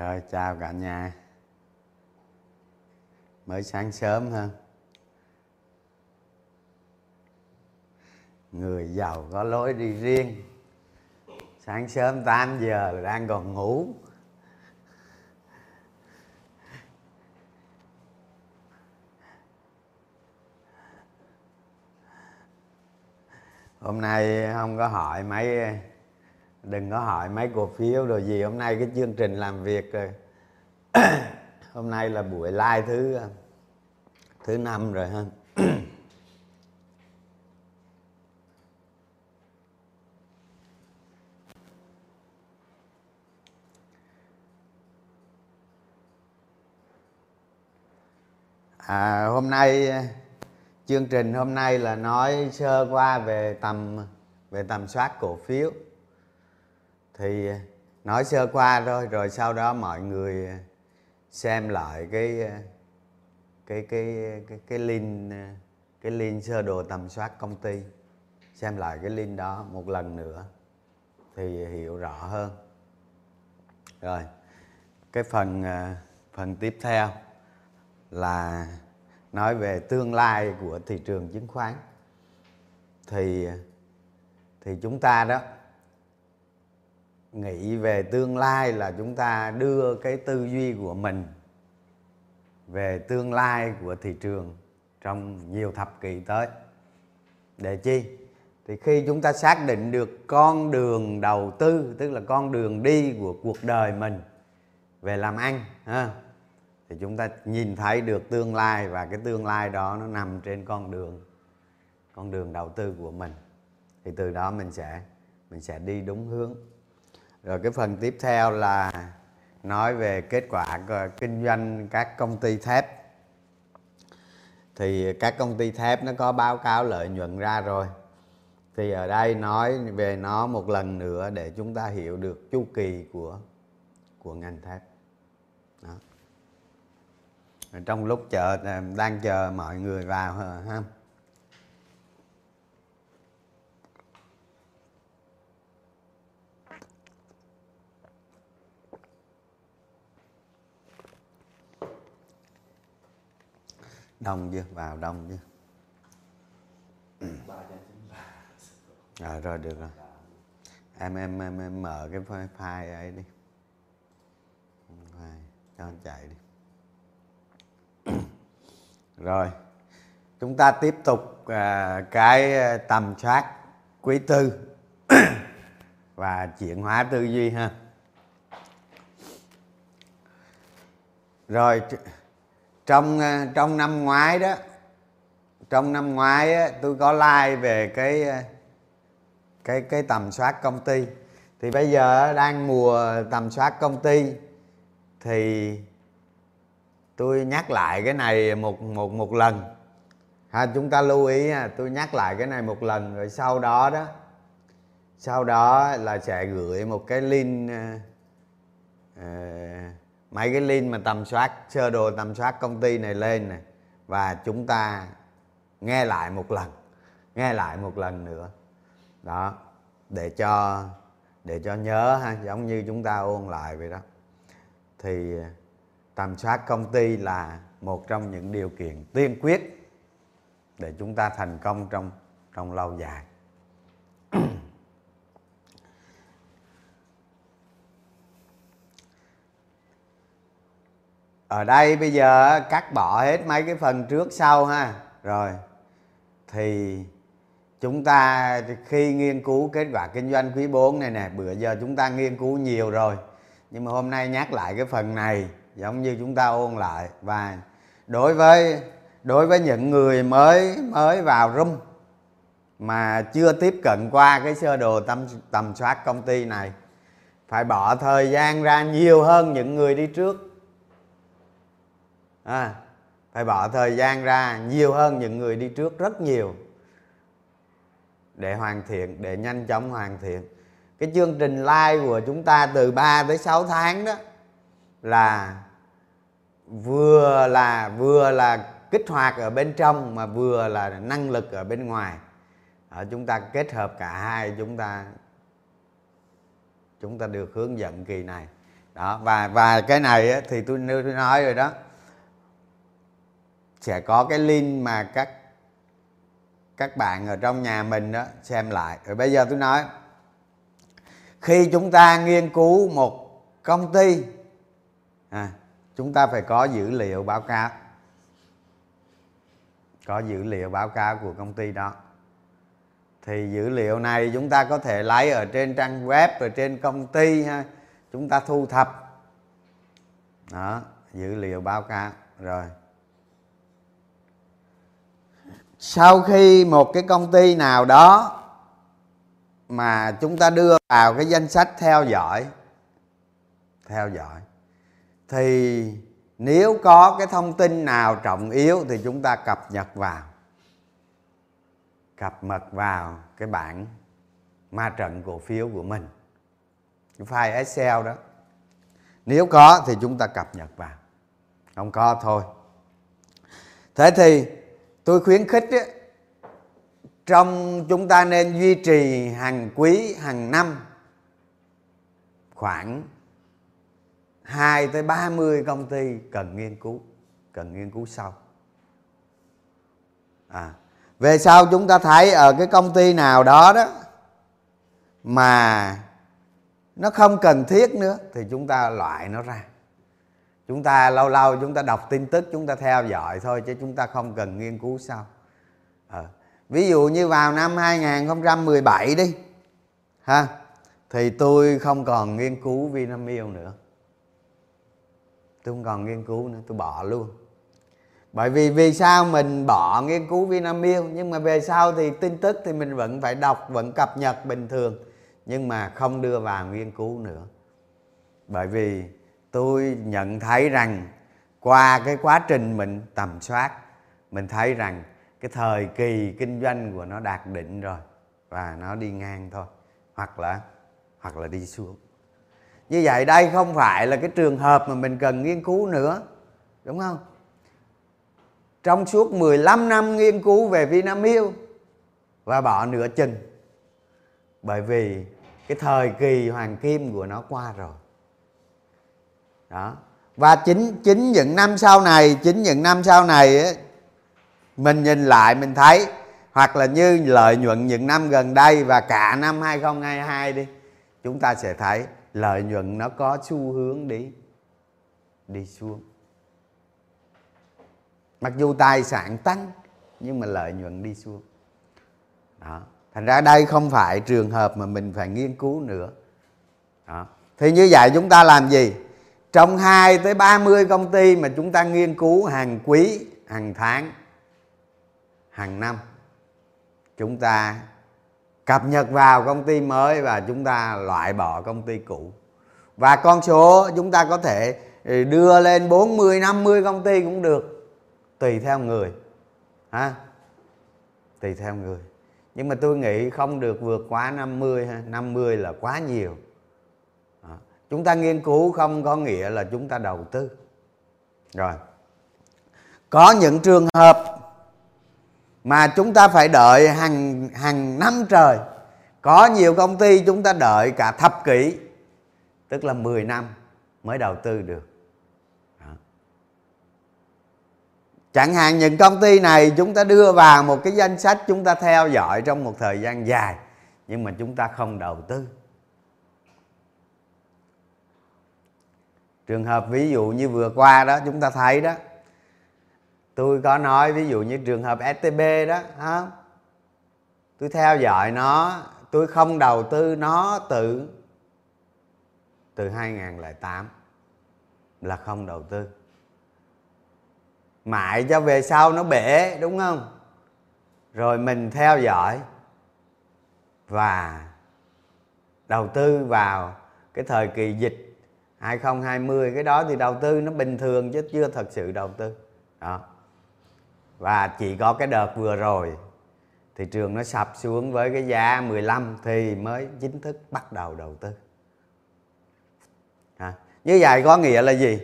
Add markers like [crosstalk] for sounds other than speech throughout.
Rồi, chào cả nhà. Mới sáng sớm ha Người giàu có lối đi riêng. Sáng sớm 8 giờ đang còn ngủ. Hôm nay không có hỏi mấy đừng có hỏi mấy cổ phiếu rồi gì. Hôm nay cái chương trình làm việc rồi. [coughs] Hôm nay là buổi live thứ thứ năm rồi ha. [coughs] À, hôm nay chương trình hôm nay là nói sơ qua về tầm về tầm soát cổ phiếu thì à, nói sơ qua thôi, rồi sau đó mọi người à, xem lại cái à, cái cái cái cái link cái link sơ đồ tầm soát công ty. Xem lại cái link đó một lần nữa thì hiểu rõ hơn. Rồi, cái phần phần tiếp theo là nói về tương lai của thị trường chứng khoán. Thì thì chúng ta đó nghĩ về tương lai là chúng ta đưa cái tư duy của mình về tương lai của thị trường trong nhiều thập kỷ tới. Để chi? Thì khi chúng ta xác định được con đường đầu tư tức là con đường đi của cuộc đời mình về làm ăn ha, thì chúng ta nhìn thấy được tương lai và cái tương lai đó nó nằm trên con đường con đường đầu tư của mình. Thì từ đó mình sẽ mình sẽ đi đúng hướng rồi cái phần tiếp theo là nói về kết quả kinh doanh các công ty thép. Thì các công ty thép nó có báo cáo lợi nhuận ra rồi. Thì ở đây nói về nó một lần nữa để chúng ta hiểu được chu kỳ của của ngành thép. Đó. trong lúc chờ ờ, đang chờ mọi người vào ờ, ha. Đông chưa vào đông chưa à, ừ. rồi được rồi. Em em em, em mở cái file ấy đi. File, cho anh chạy đi. [clears throat] Rồi chúng ta tiếp tục à, cái à, tầm soát quý tư [clears throat] và chuyển hóa tư duy ha. Rồi trong ờ, trong năm ngoái đó trong năm ngoái á, tôi có like về cái ờ, cái cái tầm soát công ty. Thì bây giờ đang mùa tầm soát công ty thì tôi nhắc lại cái này một một một lần. Ha chúng ta lưu ý ha, tôi nhắc lại cái này một lần rồi sau đó đó sau đó là sẽ gửi một cái link uh, mấy cái link mà tầm soát, sơ đồ tầm soát công ty này lên này, và chúng ta nghe lại một lần, nghe lại một lần nữa. Đó, để cho để cho nhớ ha, giống như chúng ta ôn lại vậy đó. Thì, tầm soát công ty là một trong những điều kiện tiên quyết để chúng ta thành công trong trong lâu dài. Ở đây, bây giờ cắt bỏ hết mấy cái phần trước sau ha. Rồi, thì chúng ta khi nghiên cứu kết quả kinh doanh quý 4 này nè, bữa giờ chúng ta nghiên cứu nhiều rồi, nhưng mà hôm nay nhắc lại cái phần này, giống như chúng ta ôn lại. Và đối với đối với những người mới mới vào room mà chưa tiếp cận qua cái sơ đồ tầm tầm soát công ty này, phải bỏ thời gian ra nhiều hơn những người đi trước à, phải bỏ thời gian ra nhiều hơn những người đi trước rất nhiều để hoàn thiện để nhanh chóng hoàn thiện. Cái chương trình live của chúng ta từ 3 tới 6 tháng đó là vừa là vừa là kích hoạt ở bên trong mà vừa là năng lực ở bên ngoài. Ở chúng ta kết hợp cả hai chúng ta chúng ta được hướng dẫn kỳ này. Đó và và cái này thì tôi, tôi nói rồi đó sẽ có cái link mà các các bạn ở trong nhà mình đó xem lại. Rồi bây giờ tôi nói khi chúng ta nghiên cứu một công ty à, chúng ta phải có dữ liệu báo cáo. Có dữ liệu báo cáo của công ty đó. Thì dữ liệu này chúng ta có thể lấy ở trên trang web ở trên công ty ha chúng ta thu thập. Đó dữ liệu báo cáo. Rồi sau khi một cái công ty nào đó mà chúng ta đưa vào cái danh sách theo dõi theo dõi, thì nếu có cái thông tin nào trọng yếu thì chúng ta cập nhật vào, cập nhật vào cái bảng ma trận cổ phiếu của mình, cái file excel đó. Nếu có thì chúng ta cập nhật vào, không có thôi. Thế thì tôi khuyến khích ấy, trong chúng ta nên duy trì hàng quý hàng năm khoảng 2 tới 30 công ty cần nghiên cứu cần nghiên cứu sau. À về sau chúng ta thấy ở cái công ty nào đó đó mà nó không cần thiết nữa thì chúng ta loại nó ra chúng ta lâu lâu chúng ta đọc tin tức chúng ta theo dõi thôi chứ chúng ta không cần nghiên cứu sâu. À, ví dụ như vào năm 2017 đi ha thì tôi không còn nghiên cứu Vinamilk nữa. Tôi không còn nghiên cứu nữa tôi bỏ luôn. Bởi vì vì sao mình bỏ nghiên cứu Vinamilk nhưng mà về sau thì tin tức thì mình vẫn phải đọc vẫn cập nhật bình thường nhưng mà không đưa vào nghiên cứu nữa. Bởi vì tôi nhận thấy rằng qua cái quá trình mình tầm soát, mình thấy rằng cái thời kỳ kinh doanh của nó đạt định rồi và nó đi ngang thôi, hoặc là hoặc là đi xuống. Như vậy đây không phải là cái trường hợp mà mình cần nghiên cứu nữa, đúng không? Trong suốt 15 năm nghiên cứu về Vinamilk và bỏ nửa chừng, bởi vì cái thời kỳ hoàng kim của nó qua rồi đó. Và chính chính những năm sau này chính những năm sau này ấy, mình nhìn lại mình thấy hoặc là như lợi nhuận những năm gần đây và cả năm 2022 đi chúng ta sẽ thấy lợi nhuận nó có xu hướng đi đi xuống. Mặc dù tài sản tăng nhưng mà lợi nhuận đi xuống. Đó. Thành ra đây không phải trường hợp mà mình phải nghiên cứu nữa. Đó. thì như vậy chúng ta làm gì? Trong 2 tới 30 công ty mà chúng ta nghiên cứu hàng quý, hàng tháng, hàng năm, chúng ta cập nhật vào công ty mới và chúng ta loại bỏ công ty cũ. Và con số chúng ta có thể ừ, đưa lên 40 50 công ty cũng được, tùy theo người, ha? Tùy theo người. Nhưng mà tôi nghĩ không được vượt quá 50 ha 50 là quá nhiều chúng ta nghiên cứu không có nghĩa là chúng ta đầu tư. Rồi. Có những trường hợp mà chúng ta phải đợi hàng hàng năm trời. Có nhiều công ty chúng ta đợi cả thập kỷ, tức là 10 năm mới đầu tư được. Đó. chẳng hạn những công ty này chúng ta đưa vào một cái danh sách chúng ta theo dõi trong một thời gian dài, nhưng mà chúng ta không đầu tư. Trường hợp ví dụ như vừa qua đó, chúng ta thấy đó. Tôi có nói ví dụ như trường hợp STB đó ha tôi theo dõi nó, tôi không đầu tư nó từ từ 2008 là không đầu tư. Mãi cho về sau nó bể, đúng không? Rồi mình theo dõi và đầu tư vào cái thời kỳ dịch 2020 cái đó thì đầu tư nó bình thường chứ chưa thật sự đầu tư. Đó. Và chỉ có cái đợt vừa rồi thị trường nó sập xuống với cái giá 15 thì mới chính thức bắt đầu đầu tư. À, như vậy có nghĩa là gì?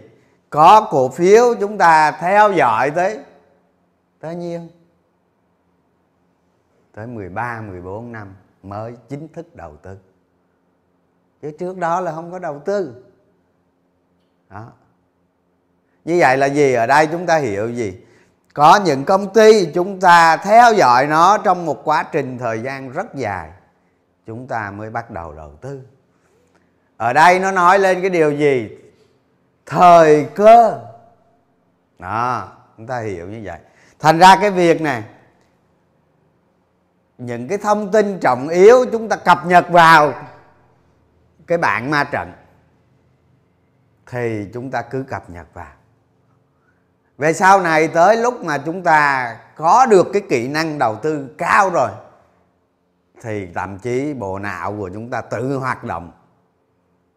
Có cổ phiếu chúng ta theo dõi tới tới nhiêu? Tới 13 14 năm mới chính thức đầu tư. Chứ trước đó là không có đầu tư đó. Như vậy là gì? Ở đây chúng ta hiểu gì? Có những công ty chúng ta theo dõi nó trong một quá trình thời gian rất dài. Chúng ta mới bắt đầu đầu tư. Ở đây nó nói lên cái điều gì? Thời cơ. Đó, chúng ta hiểu như vậy. Thành ra cái việc này, những cái thông tin trọng yếu chúng ta cập nhật vào cái bảng ma trận thì chúng ta cứ cập nhật vào. Về sau này tới lúc mà chúng ta có được cái kỹ năng đầu tư cao rồi, thì thậm chí bộ não của chúng ta tự hoạt động,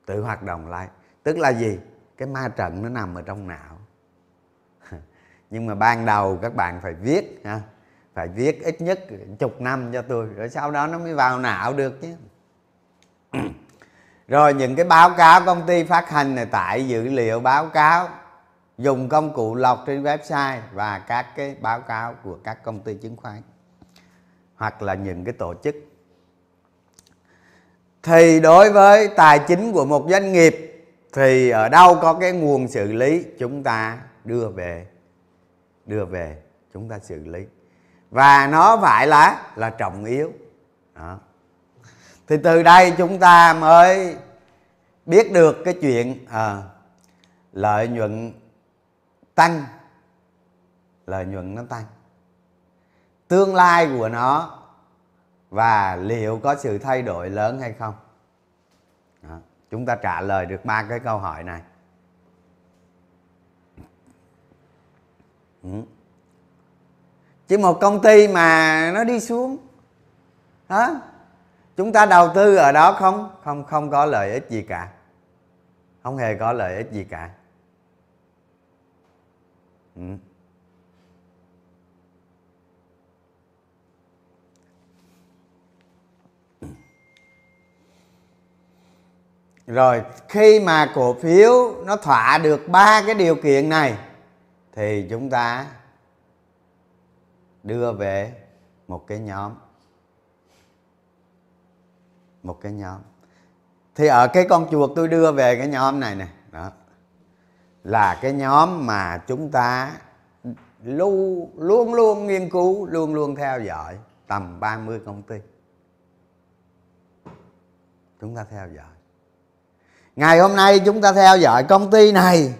tự hoạt động lại. Tức là gì? Cái ma trận nó nằm ở trong não. [laughs] Nhưng mà ban đầu các bạn phải viết, ha, phải viết ít nhất chục năm cho tôi, rồi sau đó nó mới vào não được chứ. [clears throat] rồi những cái báo cáo công ty phát hành này tải dữ liệu báo cáo, dùng công cụ lọc trên website và các cái báo cáo của các công ty chứng khoán, hoặc là những cái tổ chức. Thì đối với tài chính của một doanh nghiệp, thì ở đâu có cái nguồn xử lý, chúng ta đưa về đưa về, chúng ta xử lý. Và nó phải là là trọng yếu. Đó thì từ đây chúng ta mới biết được cái chuyện à, lợi nhuận tăng. Lợi nhuận nó tăng. Tương lai của nó và liệu có sự thay đổi lớn hay không? Đó. chúng ta trả lời được ba cái câu hỏi này. Ừ. chỉ một công ty mà nó đi xuống. Đó chúng ta đầu tư ở đó không? Không không có lợi ích gì cả. Không hề có lợi ích gì cả. Ừ. rồi, khi mà cổ phiếu nó thỏa được ba cái điều kiện này, thì chúng ta đưa về một cái nhóm một cái nhóm. Thì ở cái con chuột tôi đưa về cái nhóm này nè, đó, là cái nhóm mà chúng ta luôn luôn luôn nghiên cứu, luôn luôn theo dõi tầm 30 công ty chúng ta theo dõi. Ngày hôm nay chúng ta theo dõi công ty này.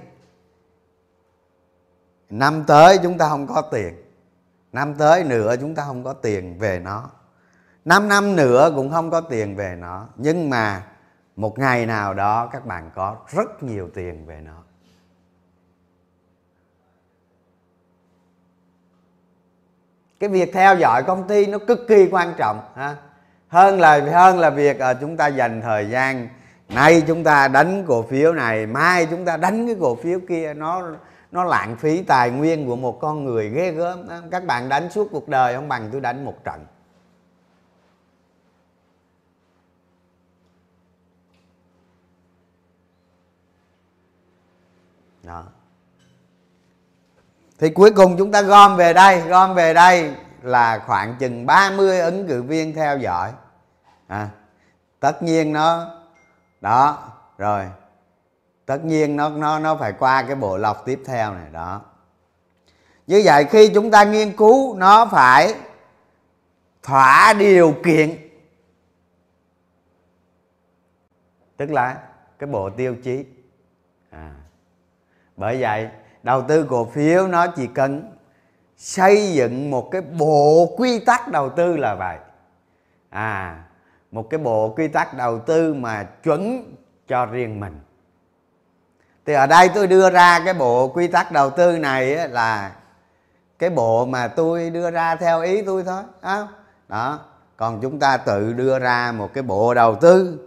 Năm tới chúng ta không có tiền. Năm tới nữa chúng ta không có tiền về nó năm năm nữa cũng không có tiền về nó nhưng mà một ngày nào đó các bạn có rất nhiều tiền về nó cái việc theo dõi công ty nó cực kỳ quan trọng ha. Hơn là hơn là việc à, chúng ta dành thời gian. Nay chúng ta đánh cổ phiếu này mai chúng ta đánh cái cổ phiếu kia. Nó nó lãng phí tài nguyên của một con người ghê gớm các bạn đánh suốt cuộc đời không bằng tôi đánh một trận. Thì cuối cùng chúng ta gom về đây gom về đây là khoảng chừng 30 ứng cử viên theo dõi. À, tất nhiên nó đó rồi. Tất nhiên nó nó nó phải qua cái bộ lọc tiếp theo này đó. Như vậy khi chúng ta nghiên cứu nó phải thỏa điều kiện. Tức là cái bộ tiêu chí. À. bởi vậy đầu tư cổ phiếu nó chỉ cần xây dựng một cái bộ quy tắc đầu tư là vậy. À một cái bộ quy tắc đầu tư mà chuẩn cho riêng mình. Thì ở đây tôi đưa ra cái bộ quy tắc đầu tư này là cái bộ mà tôi đưa ra theo ý tôi thôi đó, đó. còn chúng ta tự đưa ra một cái bộ đầu tư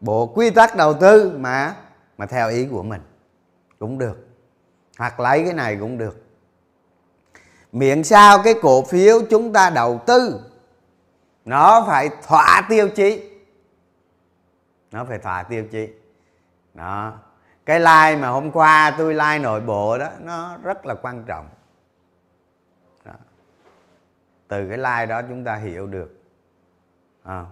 bộ quy tắc đầu tư mà mà theo ý của mình. Cũng được hoặc lấy cái này cũng được. Miễn sao cái cổ phiếu chúng ta đầu tư, nó phải thỏa tiêu chí. Nó phải thỏa tiêu chí. Đó. Cái like mà hôm qua tôi like nội bộ đó, nó rất là quan trọng. Đó. từ cái like đó chúng ta hiểu được. À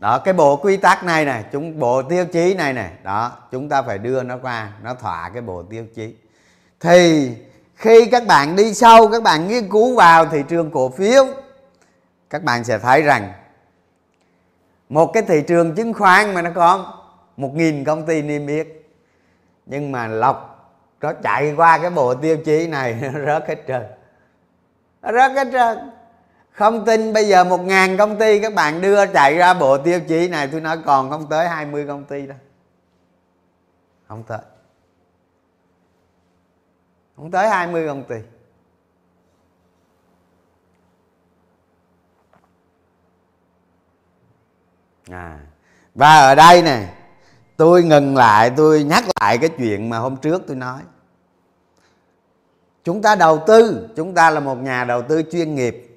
đó, cái bộ quy tắc này này, chúng, bộ tiêu chí này này, đó, chúng ta phải đưa nó qua, nó thỏa cái bộ tiêu chí. Thì khi các bạn đi sâu, các bạn nghiên cứu vào thị trường cổ phiếu, các bạn sẽ thấy rằng một cái thị trường chứng khoán mà nó có một nghìn công ty niêm yết, nhưng mà lọc, nó chạy qua cái bộ tiêu chí này, [laughs] nó rớt hết trơn. Nó rớt hết trơn không tin, bây giờ một ngàn công ty các bạn đưa chạy ra bộ tiêu chí này, tôi nói còn không tới 20 công ty đâu không tới. Không tới 20 công ty. À và ở đây nè, tôi ngừng lại, tôi nhắc lại cái chuyện mà hôm trước tôi nói. Chúng ta đầu tư, chúng ta là một nhà đầu tư chuyên nghiệp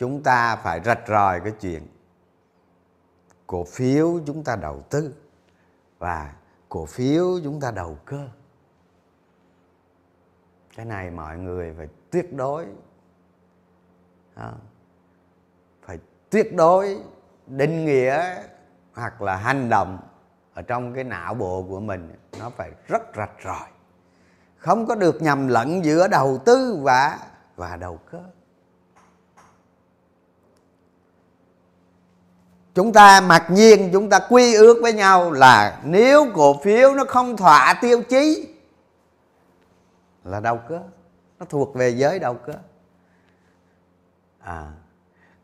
chúng ta phải rạch ròi cái chuyện cổ phiếu chúng ta đầu tư và cổ phiếu chúng ta đầu cơ. Cái này mọi người phải tuyệt đối à, phải tuyệt đối định nghĩa hoặc là hành động ở trong cái não bộ của mình nó phải rất rạch ròi. Không có được nhầm lẫn giữa đầu tư và và đầu cơ. Chúng ta mặc nhiên chúng ta quy ước với nhau là nếu cổ phiếu nó không thỏa tiêu chí, là đầu cơ nó thuộc về giới đầu cơ à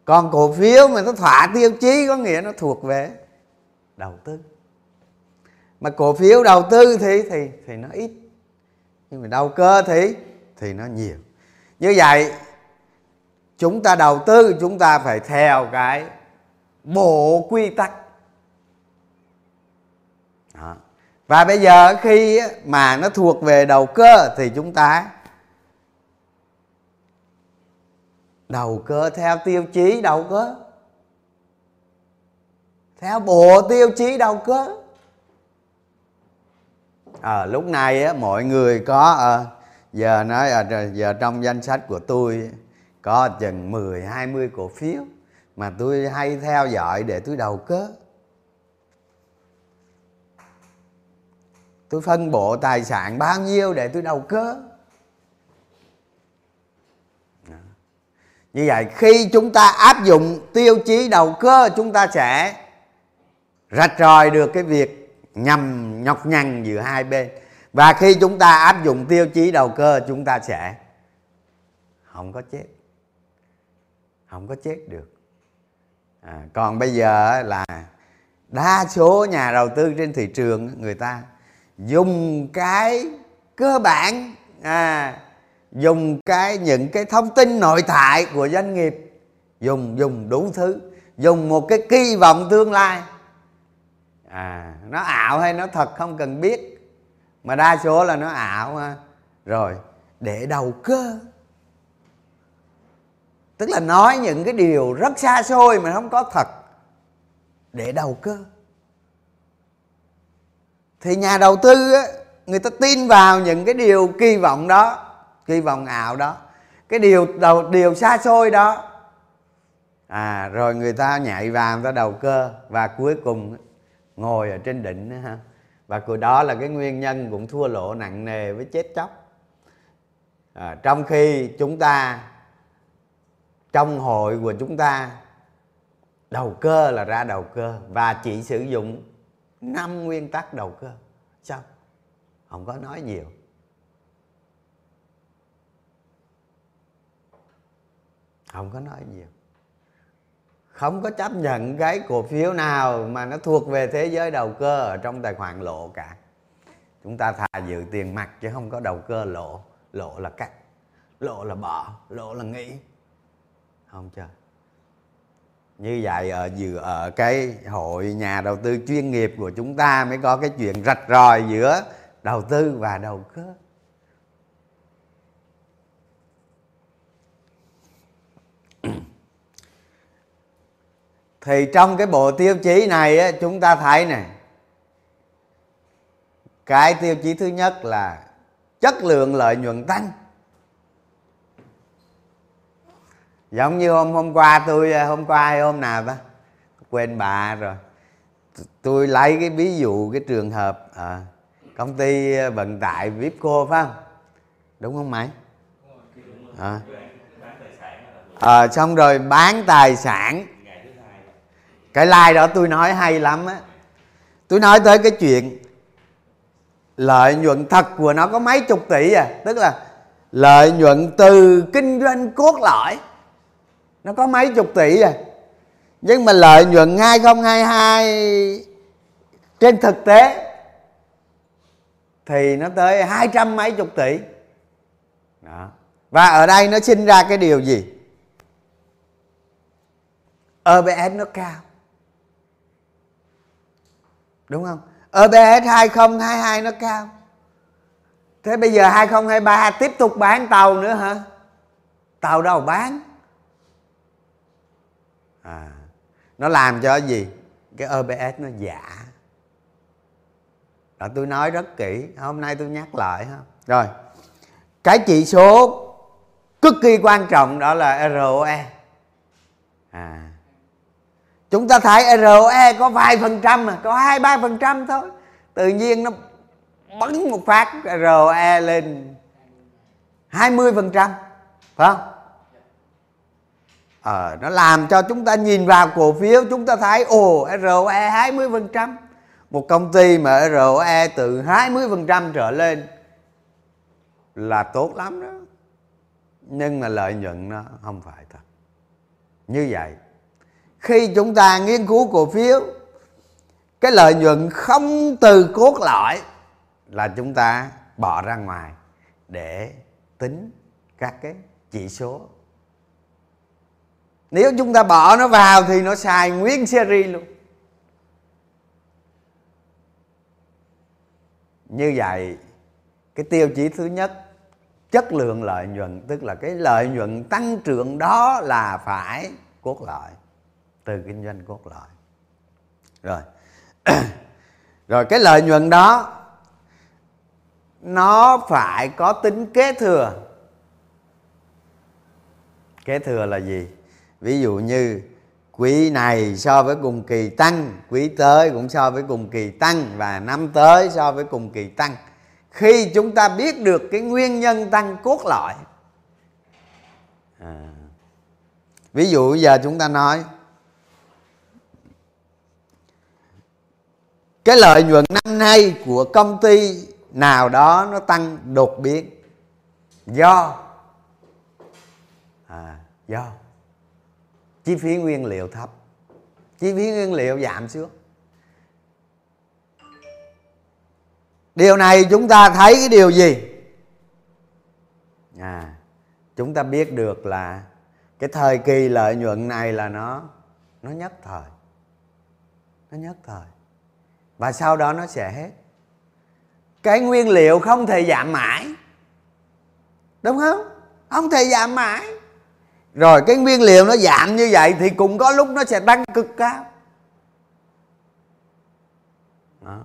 còn cổ phiếu mà nó thỏa tiêu chí có nghĩa nó thuộc về đầu tư. Mà cổ phiếu đầu tư thì thì thì nó ít. Nhưng mà đầu cơ thì thì nó nhiều. Như vậy, chúng ta đầu tư, chúng ta phải theo cái bộ quy tắc. Đó. và bây giờ khi mà nó thuộc về đầu cơ thì chúng ta đầu cơ theo tiêu chí đầu cơ. Theo bộ tiêu chí đầu cơ. À, lúc này á, mọi người có à, giờ nói à, giờ trong danh sách của tôi có chừng 10 20 cổ phiếu mà tôi hay theo dõi để tôi đầu cơ. Tôi phân bổ tài sản bao nhiêu để tôi đầu cơ. Như vậy, khi chúng ta áp dụng tiêu chí đầu cơ, chúng ta sẽ rạch ròi được cái việc nhằm nhọc nhằn giữa hai bên. Và khi chúng ta áp dụng tiêu chí đầu cơ, chúng ta sẽ không có chết. Không có chết được à, còn bây giờ là đa số nhà đầu tư trên thị trường người ta dùng cái cơ bản à, dùng cái những cái thông tin nội tại của doanh nghiệp dùng dùng đủ thứ dùng một cái kỳ vọng tương lai. À nó ảo hay nó thật không cần biết mà đa số là nó ảo ha. Rồi để đầu cơ tức là nói những cái điều rất xa xôi mà không có thật để đầu cơ. Thì nhà đầu tư á, người ta tin vào những cái điều kỳ vọng đó kỳ vọng ảo đó cái điều đầu điều xa xôi đó. À rồi người ta nhảy vào người ta đầu cơ và cuối cùng ngồi ở trên đỉnh đó, ha. Và của đó là cái nguyên nhân cũng thua lỗ nặng nề với chết chóc. À, trong khi chúng ta trong hội của chúng ta, đầu cơ là ra đầu cơ và chỉ sử dụng năm nguyên tắc đầu cơ. Sao? Không có nói nhiều. Không có nói nhiều. Không có chấp nhận cái cổ phiếu nào mà nó thuộc về thế giới đầu cơ ở trong tài khoản lộ cả. Chúng ta thà giữ tiền mặt chứ không có đầu cơ lộ lộ là cắt lộ là bỏ lộ là nghĩ không chưa như vậy ở vừa ở cái hội nhà đầu tư chuyên nghiệp của chúng ta mới có cái chuyện rạch ròi giữa đầu tư và đầu cơ. Thì trong cái bộ tiêu chí này á, chúng ta thấy này cái tiêu chí thứ nhất là chất lượng lợi nhuận tăng. Giống như hôm hôm qua tôi à, hôm qua hay hôm nào ta? Quên bà rồi. Tôi lấy cái ví dụ cái trường hợp à, công ty à, vận tải vipco phải không? Đúng không mày? À. à, xong rồi bán tài sản. Cái like đó tôi nói hay lắm á. Tôi nói tới cái chuyện lợi nhuận thật của nó có mấy chục tỷ à. Tức là lợi nhuận từ kinh doanh cốt lõi nó có mấy chục tỷ à. Nhưng mà lợi nhuận 2022 trên thực tế thì nó tới hai trăm mấy chục tỷ. Đó. và ở đây nó sinh ra cái điều gì? EPS nó cao. Đúng không? EPS 2022 nó cao. Thế bây giờ 2023 tiếp tục bán tàu nữa hả? Tàu đâu bán? À nó làm cho gì? Cái obs nó giả. Đó tôi nói rất kỹ, hôm nay tôi nhắc lại ha. Rồi, cái chỉ số cực kỳ quan trọng đó là ROE à chúng ta thấy ROE có vài phần trăm mà, có hai, ba phần trăm thôi. Tự nhiên nó bắn một phát ROE lên 20 phần trăm, phải không? Ờ, nó làm cho chúng ta nhìn vào cổ phiếu chúng ta thấy ồ ROE 20 phần trăm. Một công ty mà ROE từ 20 phần trăm trở lên là tốt lắm đó. Nhưng mà lợi nhuận nó không phải thật. Như vậy khi chúng ta nghiên cứu cổ phiếu cái lợi nhuận không từ cốt lõi là chúng ta bỏ ra ngoài để tính các cái chỉ số nếu chúng ta bỏ nó vào thì nó xài nguyên series luôn. Như vậy, cái tiêu chí thứ nhất, chất lượng lợi nhuận, tức là cái lợi nhuận tăng trưởng đó là phải cốt lõi, từ kinh doanh cốt lõi. Rồi. [clears throat] Rồi cái lợi nhuận đó, nó phải có tính kế thừa. Kế thừa là gì? Ví dụ như quý này so với cùng kỳ tăng quý tới cũng so với cùng kỳ tăng và năm tới so với cùng kỳ tăng. Khi chúng ta biết được cái nguyên nhân tăng cốt lõi. À. ví dụ giờ chúng ta nói cái lợi nhuận năm nay của công ty nào đó nó tăng đột biến? Do. À, do chi phí nguyên liệu thấp. Chi phí nguyên liệu giảm xuống. Điều này chúng ta thấy cái điều gì? À chúng ta biết được là cái thời kỳ lợi nhuận này là nó nó nhất thời. Nó nhất thời. Và sau đó nó sẽ hết. Cái nguyên liệu không thể giảm mãi. Đúng không? Không thể giảm mãi rồi cái nguyên liệu nó giảm như vậy thì cũng có lúc nó sẽ tăng cực cao. Đó.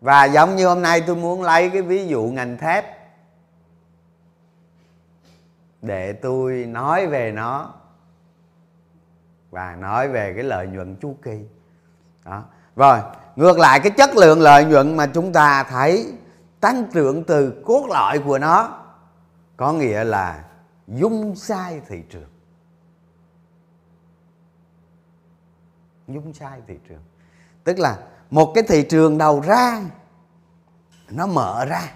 và giống như hôm nay tôi muốn lấy cái ví dụ ngành thép để tôi nói về nó và nói về cái lợi nhuận chu kỳ. Đó. Rồi, ngược lại cái chất lượng lợi nhuận mà chúng ta thấy tăng trưởng từ cốt lõi của nó có nghĩa là dung sai thị trường. Dung sai thị trường. Tức là một cái thị trường đầu ra nó mở ra.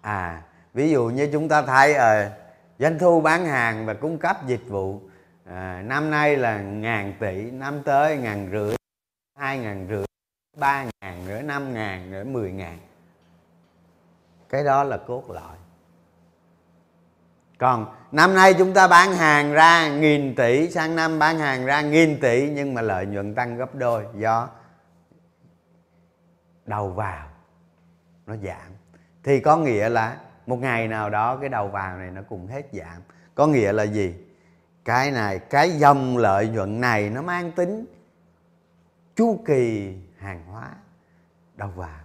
À ví dụ như chúng ta thấy ở doanh thu bán hàng và cung cấp dịch vụ à, năm nay là ngàn tỷ năm tới ngàn rưỡi hai ngàn rưỡi ba ngàn nữa năm ngàn nữa mười ngàn. Cái đó là cốt lõi còn năm nay chúng ta bán hàng ra nghìn tỷ, sang năm bán hàng ra nghìn tỷ, nhưng mà lợi nhuận tăng gấp đôi do đầu vào nó giảm. Thì có nghĩa là một ngày nào đó cái đầu vào này nó cũng hết giảm. Có nghĩa là gì? Cái này, cái dòng lợi nhuận này nó mang tính chu kỳ hàng hóa, đầu vào.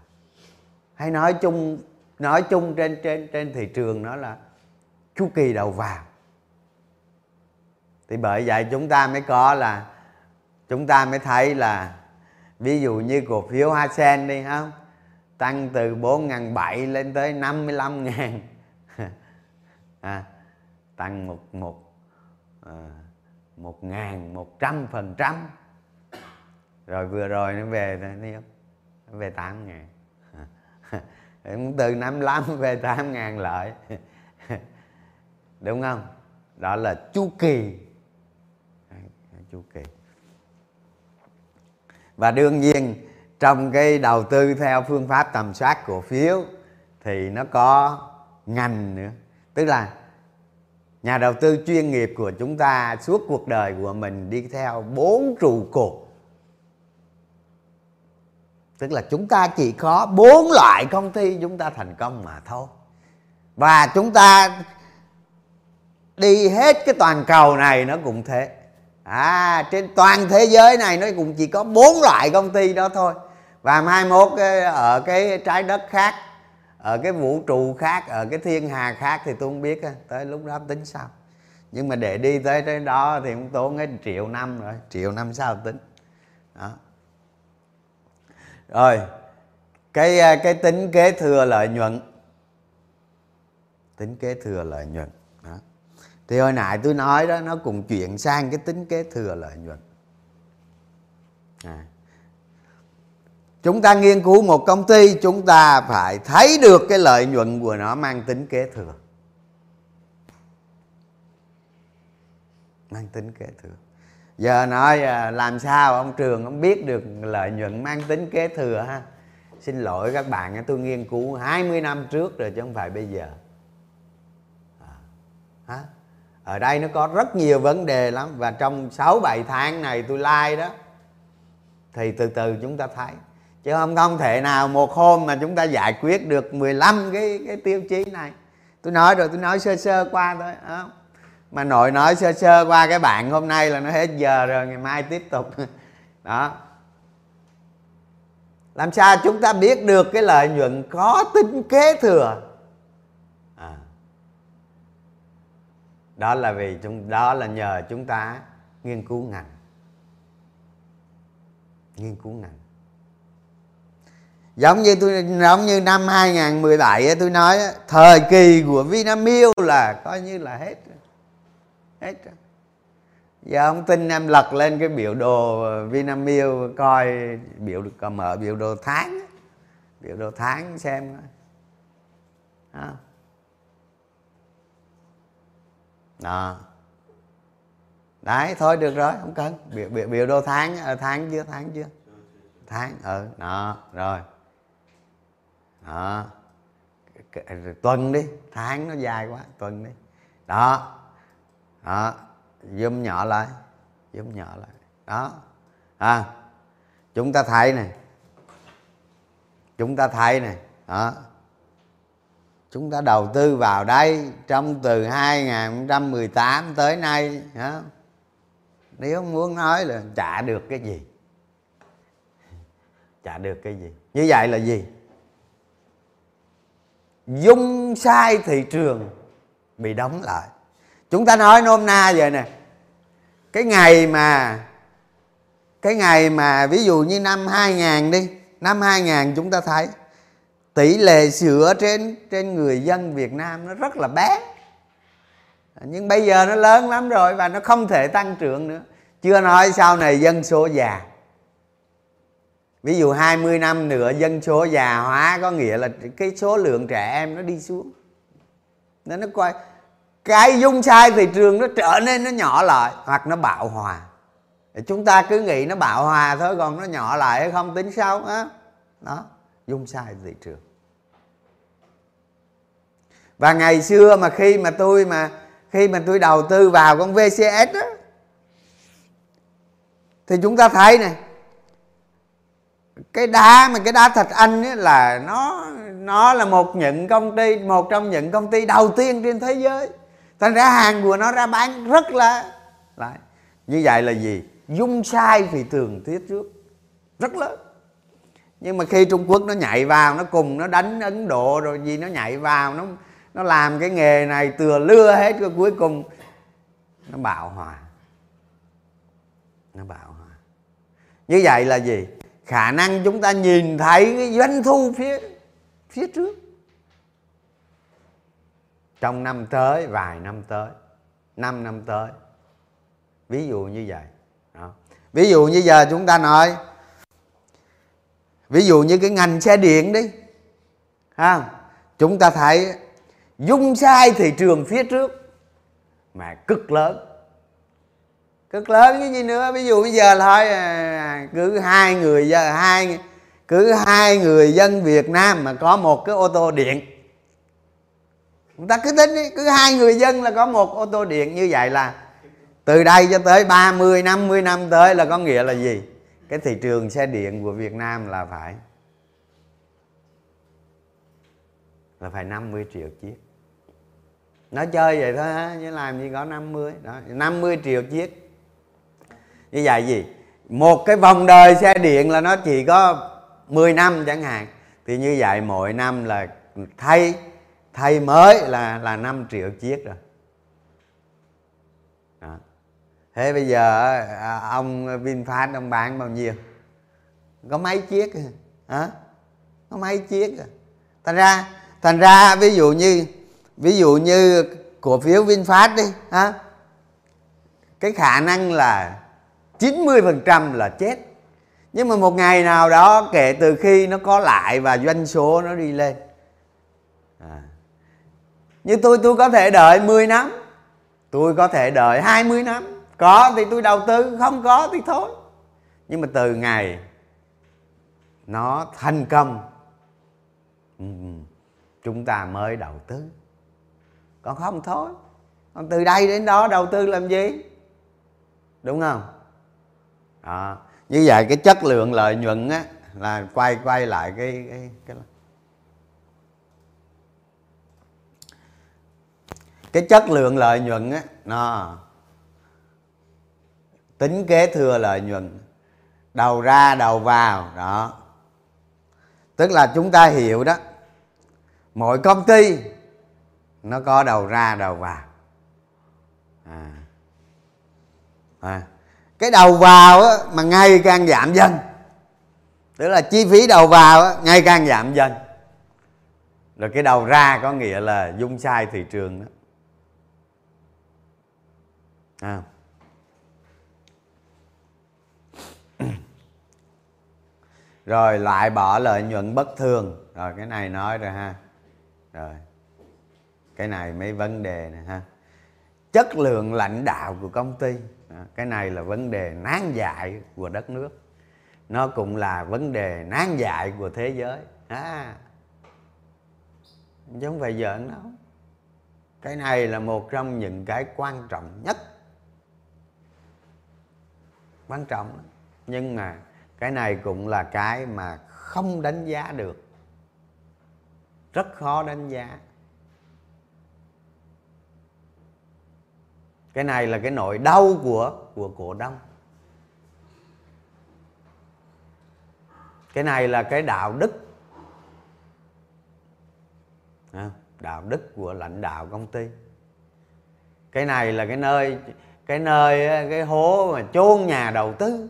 Hay nói chung nói chung trên trên trên thị trường nó là chu kỳ đầu vào. Thì bởi vậy chúng ta mới có là chúng ta mới thấy là ví dụ như cổ phiếu Hasen đi không tăng từ 4.700 lên tới 55.000 [laughs] à, tăng một một à, một ngàn một trăm phần trăm. Rồi vừa rồi nó về nó về tám ngàn. [laughs] Từ 55 về tám ngàn lợi [laughs] đúng không? Đó là chu kỳ. Chu kỳ. Và đương nhiên, trong cái đầu tư theo phương pháp tầm soát cổ phiếu thì nó có ngành nữa. Tức là nhà đầu tư chuyên nghiệp của chúng ta suốt cuộc đời của mình đi theo bốn trụ cột. Tức là chúng ta chỉ có bốn loại công ty chúng ta thành công mà thôi. Và chúng ta đi hết cái toàn cầu này nó cũng thế. À trên toàn thế giới này nó cũng chỉ có bốn loại công ty đó thôi. Và mai mốt ờ, ở cái trái đất khác, ở cái vũ trụ khác, ở cái thiên hà khác thì tôi không biết tới lúc đó tính sao. Nhưng mà để đi tới tới đó thì cũng tốn hết triệu năm rồi, triệu năm sao tính. Đó. Rồi, cái ờ, cái tính kế thừa lợi nhuận. Tính kế thừa lợi nhuận thì hồi nãy tôi nói đó nó cùng chuyển sang cái tính kế thừa lợi nhuận. À. chúng ta nghiên cứu một công ty chúng ta phải thấy được cái lợi nhuận của nó mang tính kế thừa. Mang tính kế thừa. Giờ nói à, làm sao ông trường ông biết được lợi nhuận mang tính kế thừa ha? Xin lỗi các bạn tôi nghiên cứu 20 năm trước rồi chứ không phải bây giờ. À, hả? Ở đây nó có rất nhiều vấn đề lắm. Và trong 6 7 tháng này tôi like đó, thì từ từ chúng ta thấy. Chứ không không thể nào một hôm mà chúng ta giải quyết được 15 cái cái tiêu chí này. Tôi nói rồi, tôi nói sơ sơ qua thôi không? mà nội nói sơ sơ qua cái bạn hôm nay là nó hết giờ rồi, ngày mai tiếp tục. [laughs] Đó. Làm sao chúng ta biết được cái lợi nhuận có tính kế thừa? Đó là vì chúng, đó là nhờ chúng ta nghiên cứu ngành. Nghiên cứu ngành. Giống như tôi, giống như năm 2017 tôi nói thời kỳ của Vinamilk là coi như là hết hết giờ ông tin em lật lên cái biểu đồ Vinamilk, coi biểu mở biểu đồ tháng biểu đồ tháng xem đó. Đó. Đấy thôi được rồi không cần. Biểu biểu, biểu đồ tháng ờ, tháng chưa tháng chưa? Tháng ừ đó rồi. Đó. Tuần đi tháng nó dài quá tuần đi. Đó. Đó zoom nhỏ lại zoom nhỏ lại. Đó. À chúng ta thấy này. Chúng ta thấy này. Đó chúng ta đầu tư vào đây trong từ 2018 tới nay đó. nếu muốn nói là trả được cái gì? Trả được cái gì? Như vậy là gì? Dung sai thị trường bị đóng lại. Chúng ta nói nôm na vậy nè. Cái ngày mà, cái ngày mà ví dụ như năm 2000 đi, năm 2000 chúng ta thấy tỷ lệ sữa trên trên người dân Việt Nam nó rất là bé. Nhưng bây giờ nó lớn lắm rồi và nó không thể tăng trưởng nữa. Chưa nói sau này dân số già. Ví dụ 20 năm nữa dân số già hóa, có nghĩa là cái số lượng trẻ em nó đi xuống. Nên nó coi, cái dung sai thị trường nó trở nên nó nhỏ lại hoặc nó bạo hòa. Chúng ta cứ nghĩ nó bạo hòa thôi, còn nó nhỏ lại hay không tính sao, á. Đó dung sai thị trường. Và ngày xưa mà khi mà tôi mà, khi mà tôi đầu tư vào con VCS đó thì chúng ta thấy này, cái đá mà cái đá thạch anh ấy là nó nó là một những công ty, một trong những công ty đầu tiên trên thế giới. Thành ra hàng của nó ra bán rất là, lại. Như vậy là gì? Dung sai thị trường phía trước. Rất lớn nhưng mà khi trung quốc nó nhảy vào, nó cùng, nó đánh ấn độ rồi gì, nó nhảy vào, nó nó làm cái nghề này từa lưa hết rồi cuối cùng. Nó bạo hòa. Nó bạo hòa. Như vậy là gì? Khả năng chúng ta nhìn thấy cái doanh thu phía phía trước. Trong năm tới, vài năm tới, năm năm tới. Ví dụ như vậy. Đó. ví dụ như giờ chúng ta nói ví dụ như cái ngành xe điện đi, ha, chúng ta thấy dung sai thị trường phía trước mà cực lớn. Cực lớn cái gì nữa? Ví dụ bây giờ thôi à, cứ hai người giờ hai, cứ hai người dân Việt Nam mà có một cái ô tô điện. Chúng ta cứ tính đi, cứ hai người dân là có một ô tô điện như vậy là từ đây cho tới 30 50 năm tới là có nghĩa là gì? Cái thị trường xe điện của Việt Nam là phải là phải 50 triệu chiếc. Nó chơi vậy thôi á, chứ làm gì có 50 đó 50 triệu chiếc. Như vậy gì? Một cái vòng đời xe điện là nó chỉ có 10 năm chẳng hạn. Thì như vậy mỗi năm là thay thay mới là là 5 triệu chiếc rồi. Đó thế bây giờ ờ, à, ông VinFast ông bán bao nhiêu? Có mấy chiếc à? hả? Có mấy chiếc à? thành ra thành ra ví dụ như, ví dụ như cổ phiếu VinFast đi, hả? Cái khả năng là 90% là chết. Nhưng mà một ngày nào đó, kể từ khi nó có lại và doanh số nó đi lên. À. như tôi tôi có thể đợi 10 năm. Tôi có thể đợi 20 năm có thì tôi đầu tư, không có thì thôi. Nhưng mà từ ngày nó thành công ừ, chúng ta mới đầu tư. Còn không thôi. Còn từ đây đến đó đầu tư làm gì? Đúng không? Đó. như vậy cái chất lượng lợi nhuận á, là quay quay lại cái cái cái cái chất lượng lợi nhuận á, nó tính kế thừa lợi nhuận. Đầu ra đầu vào đó. Tức là chúng ta hiểu đó. Mỗi công ty nó có đầu ra đầu vào. À. À. cái đầu vào á, mà ngày càng giảm dần. Tức là chi phí đầu vào á, ngày càng giảm dần. Rồi cái đầu ra có nghĩa là dung sai thị trường đó. À. rồi loại bỏ lợi nhuận bất thường. Rồi cái này nói rồi ha. Rồi. Cái này mấy vấn đề này ha. Chất lượng lãnh đạo của công ty. Cái này là vấn đề nán dại của đất nước. Nó cũng là vấn đề nán dại của thế giới. À, chứ không phải giỡn đâu. Cái này là một trong những cái quan trọng nhất. Quan trọng nhưng mà cái này cũng là cái mà không đánh giá được. Rất khó đánh giá. Cái này là cái nỗi đau của của cổ đông. Cái này là cái đạo đức. À, đạo đức của lãnh đạo công ty. Cái này là cái nơi cái nơi, cái hố mà chôn nhà đầu tư.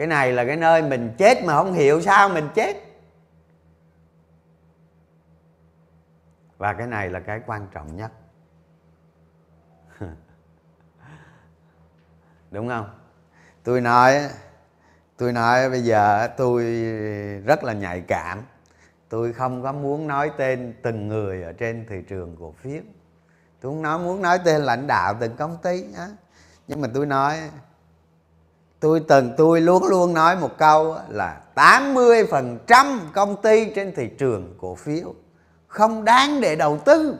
Cái này là cái nơi mình chết mà không hiểu sao mình chết. Và cái này là cái quan trọng nhất. [laughs] Đúng không? Tôi nói tôi nói bây giờ tôi rất là nhạy cảm. Tôi không có muốn nói tên từng người ở trên thị trường cổ phiếu. Tôi không nói, muốn nói tên lãnh đạo từng công ty á. Nhưng mà tôi nói tôi từng, tôi luôn luôn nói một câu là 80% công ty trên thị trường cổ phiếu không đáng để đầu tư.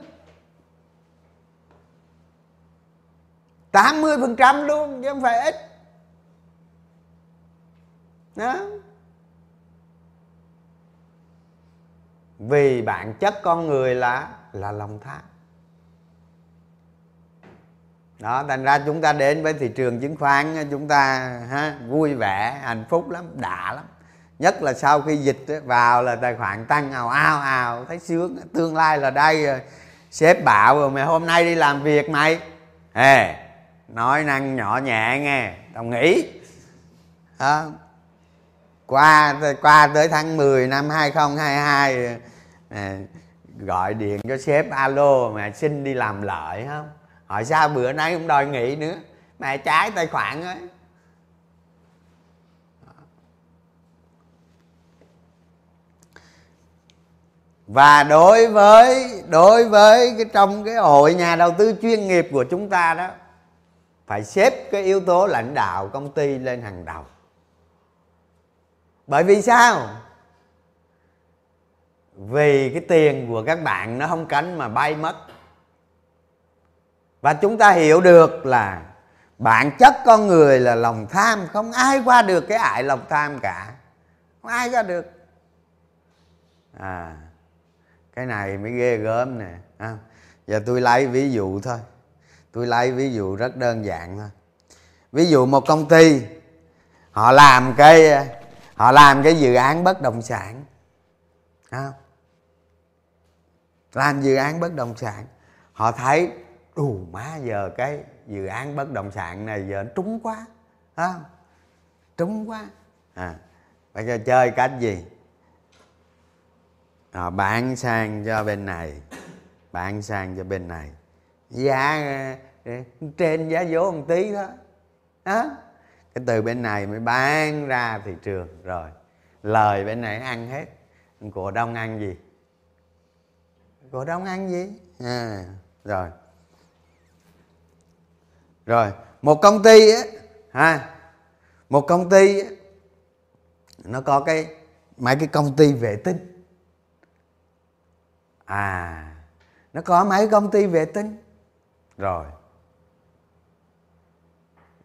80% luôn, chứ không phải ít. Đó. Vì bản chất con người là là lòng tham đó thành ra chúng ta đến với thị trường chứng khoán chúng ta ha, vui vẻ hạnh phúc lắm đã lắm. Nhất là sau khi dịch vào là tài khoản tăng ào ào ào thấy sướng tương lai là đây rồi. Sếp bảo rồi mày hôm nay đi làm việc mày. Ê nói năng nhỏ nhẹ nghe đồng ý. À, qua qua tới tháng 10 năm 2022 à, gọi điện cho sếp alo mà xin đi làm lợi không? Hỏi sao bữa nay không đòi nghỉ nữa. Mẹ trái tài khoản ấy và đối với đối với cái trong cái hội nhà đầu tư chuyên nghiệp của chúng ta đó, phải xếp cái yếu tố lãnh đạo công ty lên hàng đầu. Bởi vì sao? Vì cái tiền của các bạn nó không cánh mà bay mất và chúng ta hiểu được là bản chất con người là lòng tham. Không ai qua được cái ải lòng tham cả. Không ai qua được. À cái này mới ghê gớm nè. À, giờ tôi lấy ví dụ thôi. Tôi lấy ví dụ rất đơn giản thôi. Ví dụ một công ty họ làm cái họ làm cái dự án bất động sản. À, làm dự án bất động sản. Họ thấy ù má giờ cái dự án bất động sản này giờ trúng quá ha trúng quá. À bây giờ chơi cách gì? À, bán sang cho bên này bán sang cho bên này. Giá ờ, trên giá vốn một tí đó. Đó cái từ bên này mới bán ra thị trường rồi. Lời bên này ăn hết. Cổ đông ăn gì? Cổ đông ăn gì? À, rồi rồi một công ty á ha một công ty á, nó có cái mấy cái công ty vệ tinh. À nó có mấy công ty vệ tinh. Rồi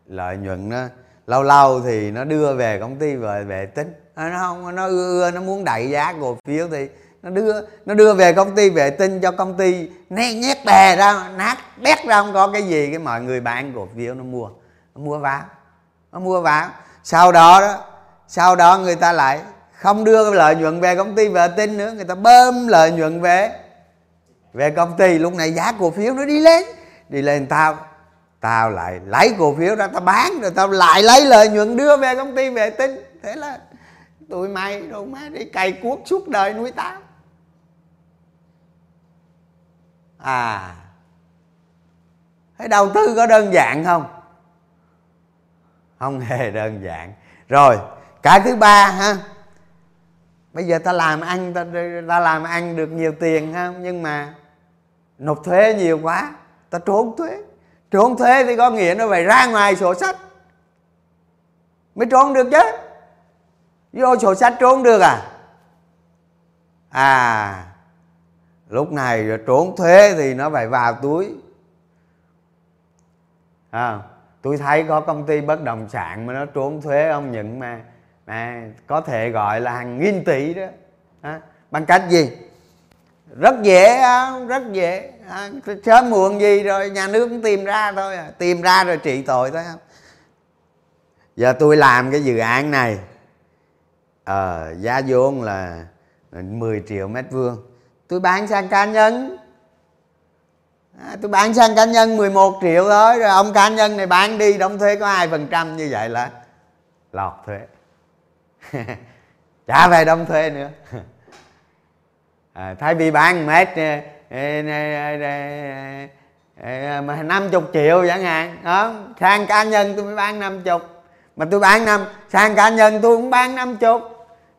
lợi nhuận nó lâu lâu thì nó đưa về công ty về vệ tinh. Nó không nó ưa ưa nó muốn đẩy giá cổ phiếu thì nó đưa nó đưa về công ty vệ tinh cho công ty, nét nhét bè ra, nát bét ra, không có cái gì. Cái mọi người bạn cổ phiếu nó mua nó mua vào nó mua vào sau đó đó, sau đó người ta lại không đưa lợi nhuận về công ty vệ tinh nữa, người ta bơm lợi nhuận về về công ty. Lúc này giá cổ phiếu nó đi lên đi lên tao tao lại lấy cổ phiếu ra, tao bán rồi tao lại lấy lợi nhuận đưa về công ty vệ tinh. Thế là tụi mày đồ má đi cày cuốc suốt đời nuôi tao. À. Thấy đầu tư có đơn giản không? Không hề đơn giản. Rồi cái thứ ba ha. Bây giờ ta làm ăn ta, ta làm ăn được nhiều tiền ha nhưng mà nộp thuế nhiều quá ta trốn thuế. Trốn thuế thì có nghĩa nó phải ra ngoài sổ sách. Mới trốn được chứ. Vô sổ sách trốn được à? À lúc này trốn thuế thì nó phải vào túi. À, tôi thấy có công ty bất động sản mà nó trốn thuế ông nhận mà mà có thể gọi là hàng nghìn tỷ đó. À, bằng cách gì? Rất dễ à, rất dễ. À, sớm muộn gì rồi nhà nước cũng tìm ra thôi à. tìm ra rồi trị tội thôi không? Giờ tôi làm cái dự án này à, giá vốn là 10 triệu mét vuông tôi bán sang cá nhân. À, tôi bán sang cá nhân 11 triệu thôi rồi ông cá nhân này bán đi đóng thuế có hai phần trăm như vậy là lọt thuế. [laughs] Trả về đóng thuế nữa. [laughs] À, thay vì bán mét năm chục triệu chẳng hạn đó. Sang cá nhân tôi mới bán năm chục. Mà tôi bán năm sang cá nhân tôi cũng bán năm chục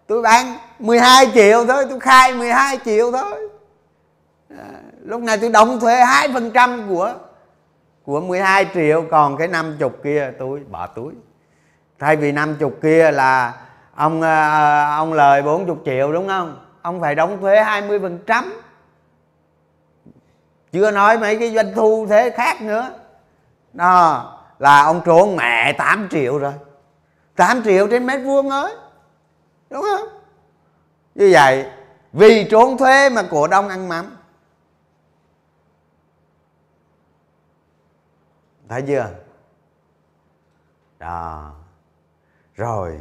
tôi bán 12 triệu thôi tôi khai 12 triệu thôi. À, lúc này tôi đóng thuế 2% của của 12 triệu còn cái năm chục kia tôi bỏ túi. Thay vì năm chục kia là ông à, à, ông lời 40 triệu đúng không? Ông phải đóng thuế 20% chưa nói mấy cái doanh thu thế khác nữa. Đó là ông trốn mẹ 8 triệu rồi. 8 triệu trên mét vuông ấy đúng không? Như vậy vì trốn thuế mà cổ đông ăn mắm. Thấy chưa? Đó. Rồi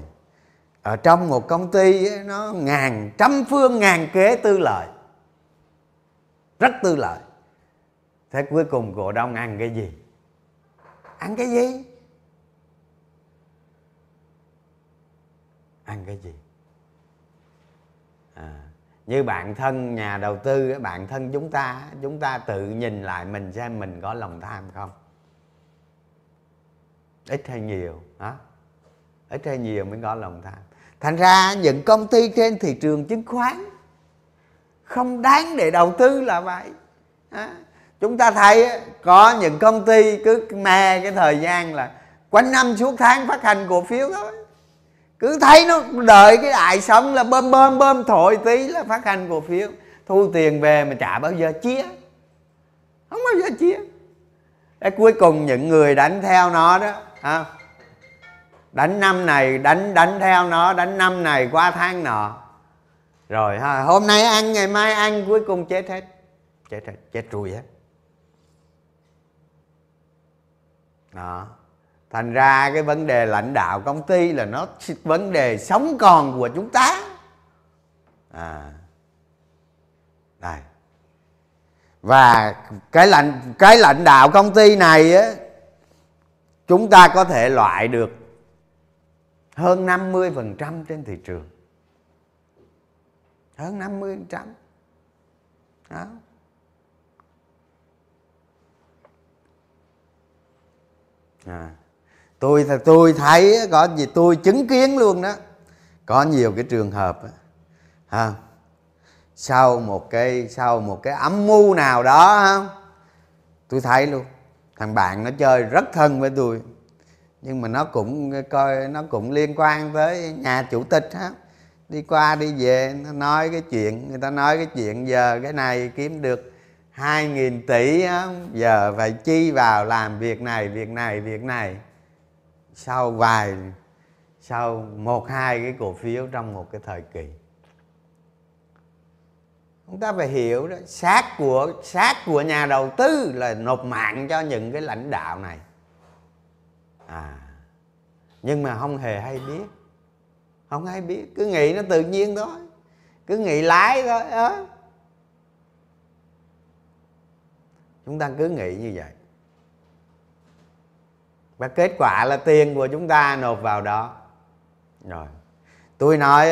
ở trong một công ty ấy, nó ngàn trăm phương ngàn kế tư lợi. Rất tư lợi. Thế cuối cùng cổ đông ăn cái gì? Ăn cái gì? Ăn cái gì? À, như bạn thân nhà đầu tư bạn thân chúng ta chúng ta tự nhìn lại mình xem mình có lòng tham không? Ít hay nhiều hả? Ít hay nhiều mới có lòng tham. Thành ra những công ty trên thị trường chứng khoán không đáng để đầu tư là vậy à, chúng ta thấy có những công ty cứ me cái thời gian là quanh năm suốt tháng phát hành cổ phiếu thôi cứ thấy nó đợi cái đại sống là bơm bơm bơm thổi tí là phát hành cổ phiếu thu tiền về mà chả bao giờ chia. Không bao giờ chia. Để cuối cùng những người đánh theo nó đó à, đánh năm này đánh đánh theo nó đánh năm này qua tháng nọ. Rồi ha hôm nay ăn ngày mai ăn cuối cùng chết hết. Chết hết chết rùi hết. Đó thành ra cái vấn đề lãnh đạo công ty là nó vấn đề sống còn của chúng ta. À. Đây. Và cái lãnh cái lãnh đạo công ty này á, chúng ta có thể loại được hơn 50% trên thị trường. Hơn 50% đó. À tôi tôi thấy có gì tôi chứng kiến luôn đó. Có nhiều cái trường hợp ha sau một cái sau một cái âm mưu nào đó không tôi thấy luôn. Thằng bạn nó chơi rất thân với tôi nhưng mà nó cũng coi nó cũng liên quan tới nhà chủ tịch ha đi qua đi về nó nói cái chuyện người ta nói cái chuyện giờ cái này kiếm được hai nghìn tỷ á, giờ phải chi vào làm việc này việc này việc này sau vài, sau một, hai cái cổ phiếu trong một cái thời kỳ. Chúng ta phải hiểu đó sát của sát của nhà đầu tư là nộp mạng cho những cái lãnh đạo này. À nhưng mà không hề hay biết, không hay biết, cứ nghĩ nó tự nhiên thôi, cứ nghĩ lái thôi đó chúng ta cứ nghĩ như vậy và kết quả là tiền của chúng ta nộp vào đó. Rồi. Tôi nói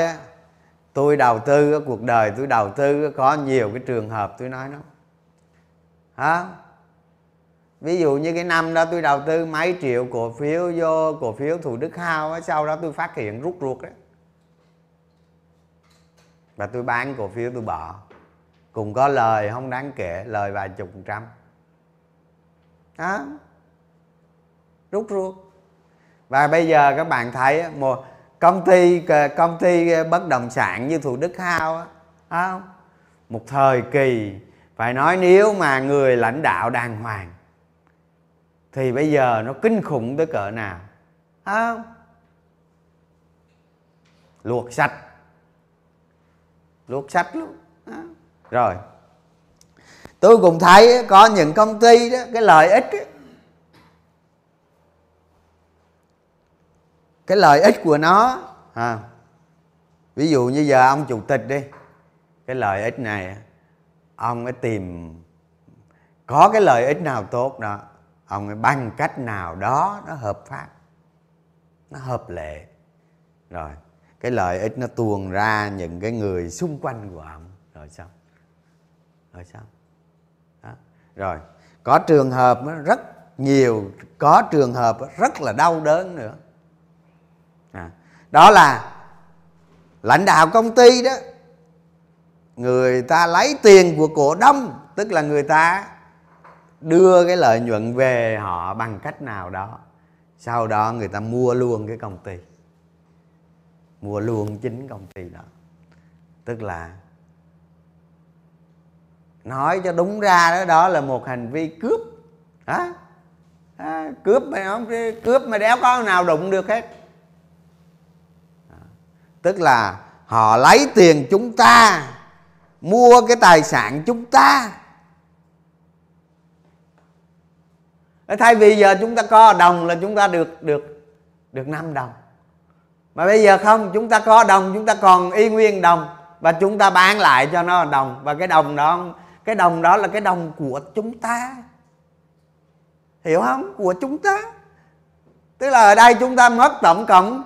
tôi đầu tư cuộc đời, tôi đầu tư có nhiều cái trường hợp tôi nói nó hả? Ví dụ như cái năm đó tôi đầu tư mấy triệu cổ phiếu vô cổ phiếu thủ đức hao sau đó tôi phát hiện rút ruột đấy và tôi bán cổ phiếu tôi bỏ. Cùng có lời không đáng kể, lời vài chục trăm. Đó rút ruột. Và bây giờ các bạn thấy một công ty ờ, công ty ờ, bất động sản như thủ đức hao không? Một thời kỳ phải nói nếu mà người lãnh đạo đàng hoàng thì bây giờ nó kinh khủng tới cỡ nào không? Luộc sạch. Luộc sạch luôn đó. rồi. Tôi cũng thấy có những công ty đó cái lợi ích ấy, cái lợi ích của nó à, ví dụ như giờ ông chủ tịch đi cái lợi ích này ông ấy tìm có cái lợi ích nào tốt đó ông ấy bằng cách nào đó nó hợp pháp nó hợp lệ. Rồi cái lợi ích nó tuồn ra những cái người xung quanh của ông rồi sao? Rồi sao? Đó. rồi có trường hợp rất nhiều có trường hợp rất là đau đớn nữa à, đó là lãnh đạo công ty đó. Người ta lấy tiền của cổ đông tức là người ta đưa cái lợi nhuận về họ bằng cách nào đó. Sau đó người ta mua luôn cái công ty. Mua luôn chính công ty đó. Tức là nói cho đúng ra đó đó là một hành vi cướp. À, à, cướp mà không? Cướp mà đéo có nào đụng được hết tức là họ lấy tiền chúng ta, mua cái tài sản chúng ta. Thay vì giờ chúng ta có đồng là chúng ta được được được 5 đồng. Mà bây giờ không, chúng ta có đồng, chúng ta còn y nguyên đồng và chúng ta bán lại cho nó đồng. Và cái đồng đó, cái đồng đó là cái đồng của chúng ta. Hiểu không? Của chúng ta. Tức là ở đây chúng ta mất tổng cộng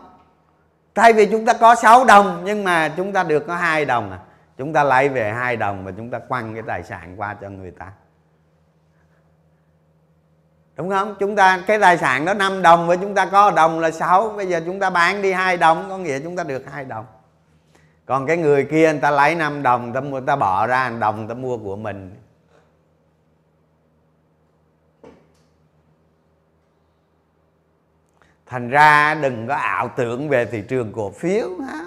thay vì chúng ta có 6 đồng nhưng mà chúng ta được có hai đồng à. Chúng ta lấy về hai đồng và chúng ta quăng cái tài sản qua cho người ta. Đúng không? Chúng ta cái tài sản đó 5 đồng và chúng ta có đồng là 6 bây giờ chúng ta bán đi hai đồng có nghĩa chúng ta được hai đồng. Còn cái người kia người ta lấy 5 đồng người ta, mua, người ta bỏ ra 1 đồng người ta mua của mình. Thành ra đừng có ảo tưởng về thị trường cổ phiếu ha.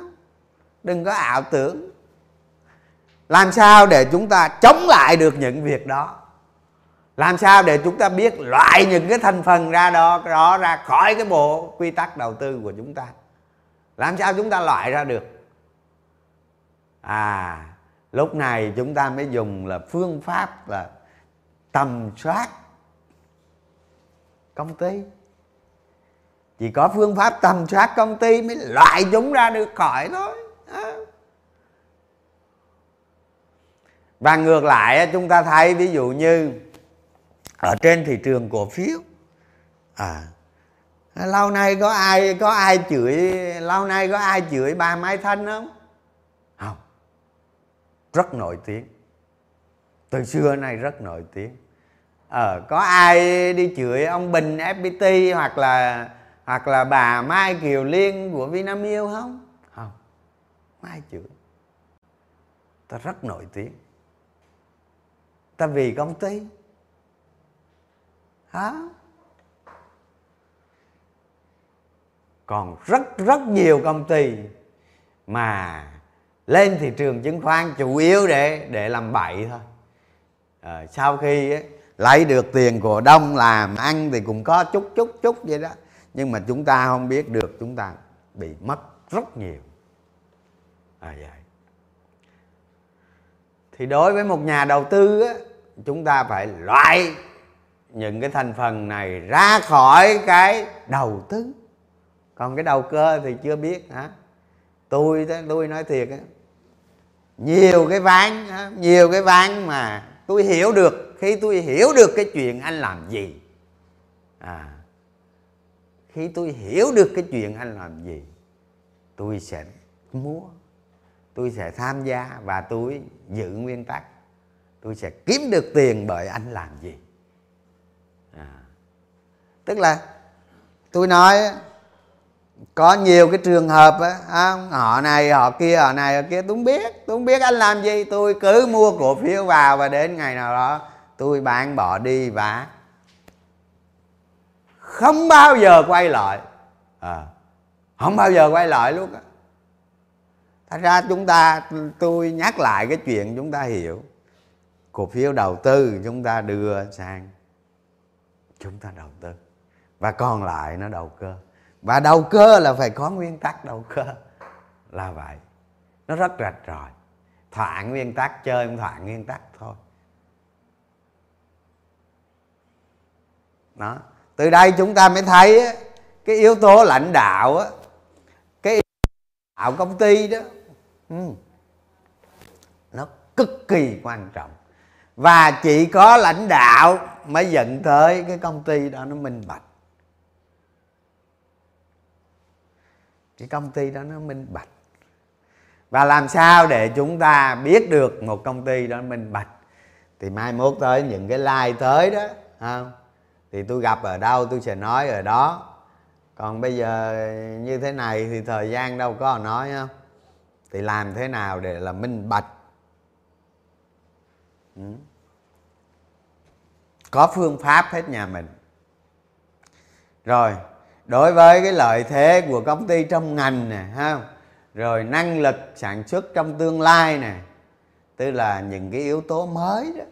Đừng có ảo tưởng. Làm sao để chúng ta chống lại được những việc đó? Làm sao để chúng ta biết loại những cái thành phần ra đó đó ra khỏi cái bộ quy tắc đầu tư của chúng ta? Làm sao chúng ta loại ra được? À lúc này chúng ta mới dùng là phương pháp là tầm soát công ty chỉ có phương pháp tầm soát công ty mới loại chúng ra được khỏi thôi. Và ngược lại, chúng ta thấy ví dụ như ở trên thị trường cổ phiếu à lâu nay có ai có ai chửi, lâu nay có ai chửi bà mai thanh không? Không. Rất nổi tiếng. Từ xưa nay rất nổi tiếng. Ờ có ai đi chửi ông bình fpt hoặc là hoặc là bà mai kiều liên của vinamilk không? Không. Mai chữ. ta rất nổi tiếng. Ta vì công ty. Hả? Còn rất rất nhiều công ty mà lên thị trường chứng khoán chủ yếu để để làm bậy thôi. À, sau khi ấy, lấy được tiền của đông làm ăn thì cũng có chút chút chút vậy đó nhưng mà chúng ta không biết được chúng ta bị mất rất nhiều. À vậy thì đối với một nhà đầu tư á, chúng ta phải loại những cái thành phần này ra khỏi cái đầu tư. Còn cái đầu cơ thì chưa biết hả? Tôi tôi nói thiệt á nhiều cái ván nhiều cái ván mà tôi hiểu được khi tôi hiểu được cái chuyện anh làm gì à khi tôi hiểu được cái chuyện anh làm gì, tôi sẽ mua tôi sẽ tham gia và tôi giữ nguyên tắc. Tôi sẽ kiếm được tiền bởi anh làm gì. À. tức là tôi nói, có nhiều cái trường hợp á à, họ này, họ kia, họ này, họ kia, tôi không biết, tôi không biết anh làm gì. Tôi cứ mua cổ phiếu vào và đến ngày nào đó tôi bán bỏ đi và không bao giờ quay lại. À, không bao giờ quay lại luôn á. Thật ra chúng ta tôi nhắc lại cái chuyện chúng ta hiểu. Cổ phiếu đầu tư chúng ta đưa sang chúng ta đầu tư. Và còn lại nó đầu cơ. Và đầu cơ là phải có nguyên tắc đầu cơ. Là vậy. Nó rất rạch ròi. Thoảng nguyên tắc chơi không thỏa nguyên tắc thôi. Đó từ đây chúng ta mới thấy cái yếu tố lãnh đạo cái yếu tố đạo công ty đó ừ, nó cực kỳ quan trọng. Và chỉ có lãnh đạo mới dẫn tới cái công ty đó nó minh bạch. Cái công ty đó nó minh bạch. Và làm sao để chúng ta biết được một công ty đó minh bạch? Thì mai mốt tới những cái like tới đó không thì tôi gặp ở đâu, tôi sẽ nói ở đó. Còn bây giờ như thế này thì thời gian đâu có nói không thì làm thế nào để là minh bạch? Ừ. có phương pháp hết nhà mình. Rồi, đối với cái lợi thế của công ty trong ngành nè, ha. Rồi năng lực sản xuất trong tương lai nè. Tức là những cái yếu tố mới đó.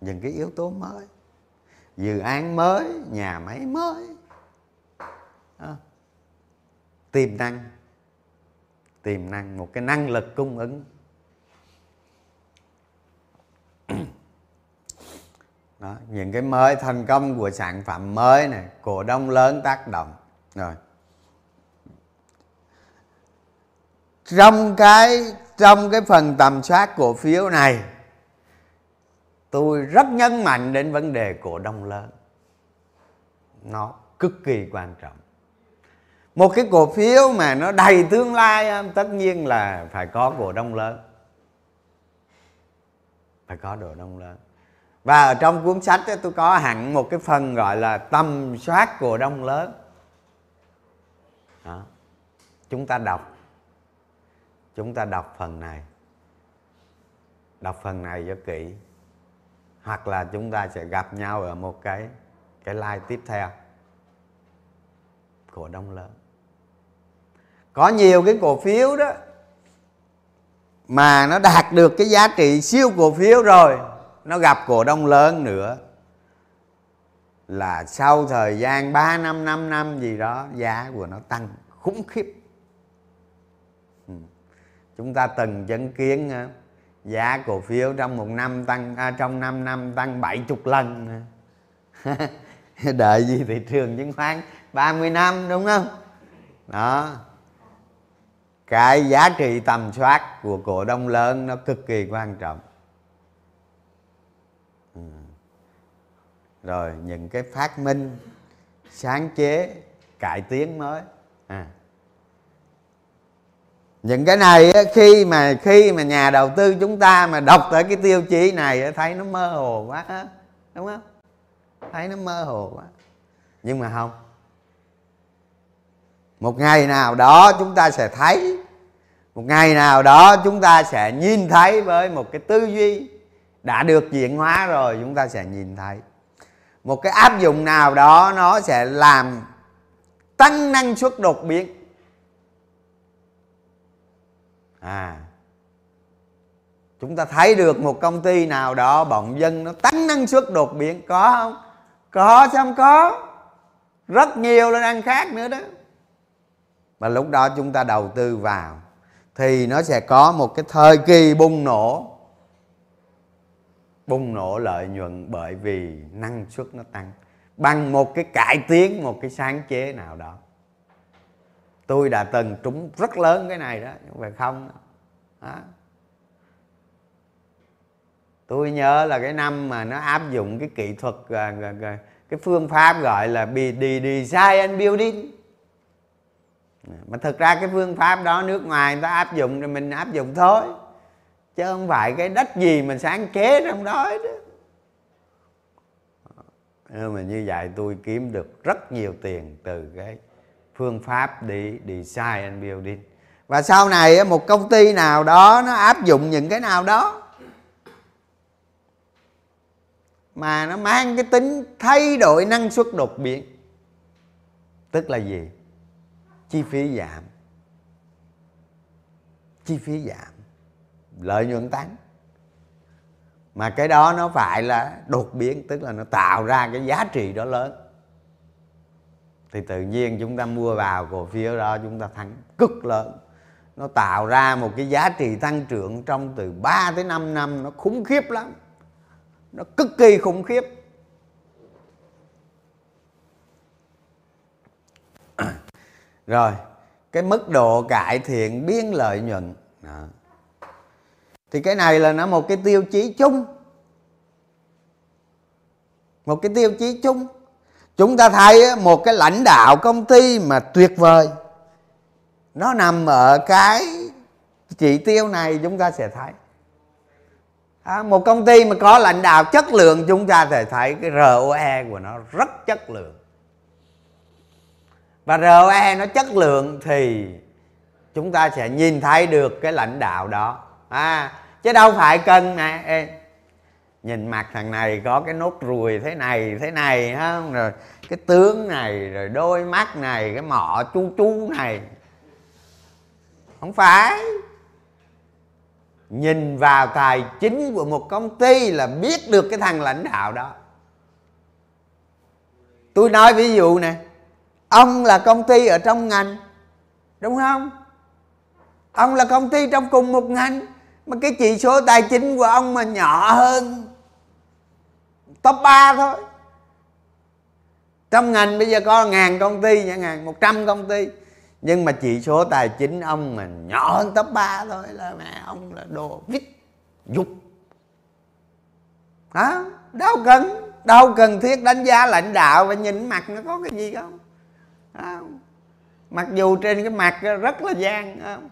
Những cái yếu tố mới dự án mới nhà máy mới. Đó. tiềm năng. Tiềm năng một cái năng lực cung ứng. Đó, những cái mới thành công của sản phẩm mới này cổ đông lớn tác động. Rồi. Trong cái trong cái phần tầm soát cổ phiếu này tôi rất nhấn mạnh đến vấn đề cổ đông lớn. Nó cực kỳ quan trọng. Một cái cổ phiếu mà nó đầy tương lai tất nhiên là phải có cổ đông lớn. Phải có cổ đông lớn. Và ở trong cuốn sách ấy, tôi có hẳn một cái phần gọi là tầm soát cổ đông lớn. Đó. chúng ta đọc. Chúng ta đọc phần này. Đọc phần này cho kỹ hoặc là chúng ta sẽ gặp nhau ở một cái cái like tiếp theo cổ đông lớn có nhiều cái cổ phiếu đó mà nó đạt được cái giá trị siêu cổ phiếu rồi, nó gặp cổ đông lớn nữa. Là sau thời gian 3 năm 5 năm gì đó, giá của nó tăng khủng khiếp. Ừ. Chúng ta từng chứng kiến ờ, giá cổ phiếu trong một năm tăng à, trong 5 năm tăng 70 lần. [laughs] Đợi gì thị trường chứng khoán 30 năm đúng không? Đó. Cái giá trị tầm soát của cổ đông lớn nó cực kỳ quan trọng. Ừ. rồi những cái phát minh sáng chế cải tiến mới. À những cái này khi mà khi mà nhà đầu tư chúng ta mà đọc tới cái tiêu chí này thấy nó mơ hồ quá, đúng không? Thấy nó mơ hồ quá. Nhưng mà không. Một ngày nào đó chúng ta sẽ thấy. Một ngày nào đó chúng ta sẽ nhìn thấy với một cái tư duy đã được diễn hóa rồi, chúng ta sẽ nhìn thấy. Một cái áp dụng nào đó nó sẽ làm tăng năng suất đột biến à. Chúng ta thấy được một công ty nào đó bọn dân nó tăng năng suất đột biến. Có không? Có chứ không có. Rất nhiều lên ăn khác nữa đó. Và lúc đó chúng ta đầu tư vào thì nó sẽ có một cái thời kỳ bùng nổ. Bùng nổ lợi nhuận bởi vì năng suất nó tăng bằng một cái cải tiến, một cái sáng chế nào đó tôi đã từng trúng rất lớn cái này đó, nhưng mà không. Đó. tôi nhớ là cái năm mà nó áp dụng cái kỹ thuật à, cái phương pháp gọi là design and building. Mà thực ra cái phương pháp đó nước ngoài người ta áp dụng thì mình áp dụng thôi, chứ không phải cái đất gì mà sáng chế trong đó đó nhưng ờ, mà như vậy tôi kiếm được rất nhiều tiền từ cái phương pháp để design and building. Và sau này một công ty nào đó nó áp dụng những cái nào đó, mà nó mang cái tính thay đổi năng suất đột biến, tức là gì? Chi phí giảm. Chi phí giảm. Lợi nhuận tăng. Mà cái đó nó phải là đột biến, tức là nó tạo ra cái giá trị đó lớn thì tự nhiên chúng ta mua vào, cổ phiếu đó chúng ta thắng cực lớn. Nó tạo ra một cái giá trị tăng trưởng trong từ 3 tới 5 năm, nó khủng khiếp lắm. Nó cực kỳ khủng khiếp. [clears throat] Rồi, cái mức độ cải thiện biên lợi nhuận. Đó. thì cái này là nó một cái tiêu chí chung. Một cái tiêu chí chung chúng ta thấy một cái lãnh đạo công ty mà tuyệt vời nó nằm ở cái chỉ tiêu này chúng ta sẽ thấy. À, một công ty mà có lãnh đạo chất lượng chúng ta sẽ thấy cái ROE của nó rất chất lượng. Và ROE nó chất lượng thì chúng ta sẽ nhìn thấy được cái lãnh đạo đó. À chứ đâu phải cần nè nhìn mặt thằng này có cái nốt ruồi thế này thế này ha rồi cái tướng này, rồi đôi mắt này, cái mọ chu chu này. Không phải. Nhìn vào tài chính của một công ty là biết được cái thằng lãnh đạo đó. Tôi nói ví dụ nè, ông là công ty ở trong ngành, đúng không? Ông là công ty trong cùng một ngành, mà cái chỉ số tài chính của ông mà nhỏ hơn top 3 thôi. Trong ngành bây giờ có ngàn công ty chẳng hạn, một trăm công ty. Nhưng mà chỉ số tài chính ông mà nhỏ hơn top 3 thôi là mẹ ông là đồ vít, dục. Hả? Đâu cần đâu cần thiết đánh giá lãnh đạo và nhìn mặt nó có cái gì không? Không mặc dù trên cái mặt rất là gian, không?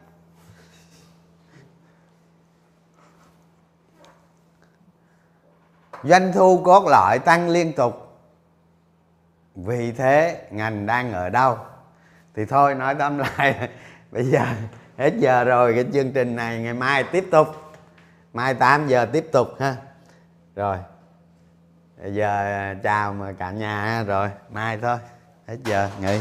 Doanh thu cốt lõi tăng liên tục. Vì thế, ngành đang ở đâu? Thì thôi, nói tóm lại, [laughs] bây giờ, hết giờ rồi, cái chương trình này ngày mai tiếp tục. Mai 8 giờ tiếp tục ha. Rồi, bây giờ, chào mà cả nhà rồi, mai thôi, hết giờ, nghỉ.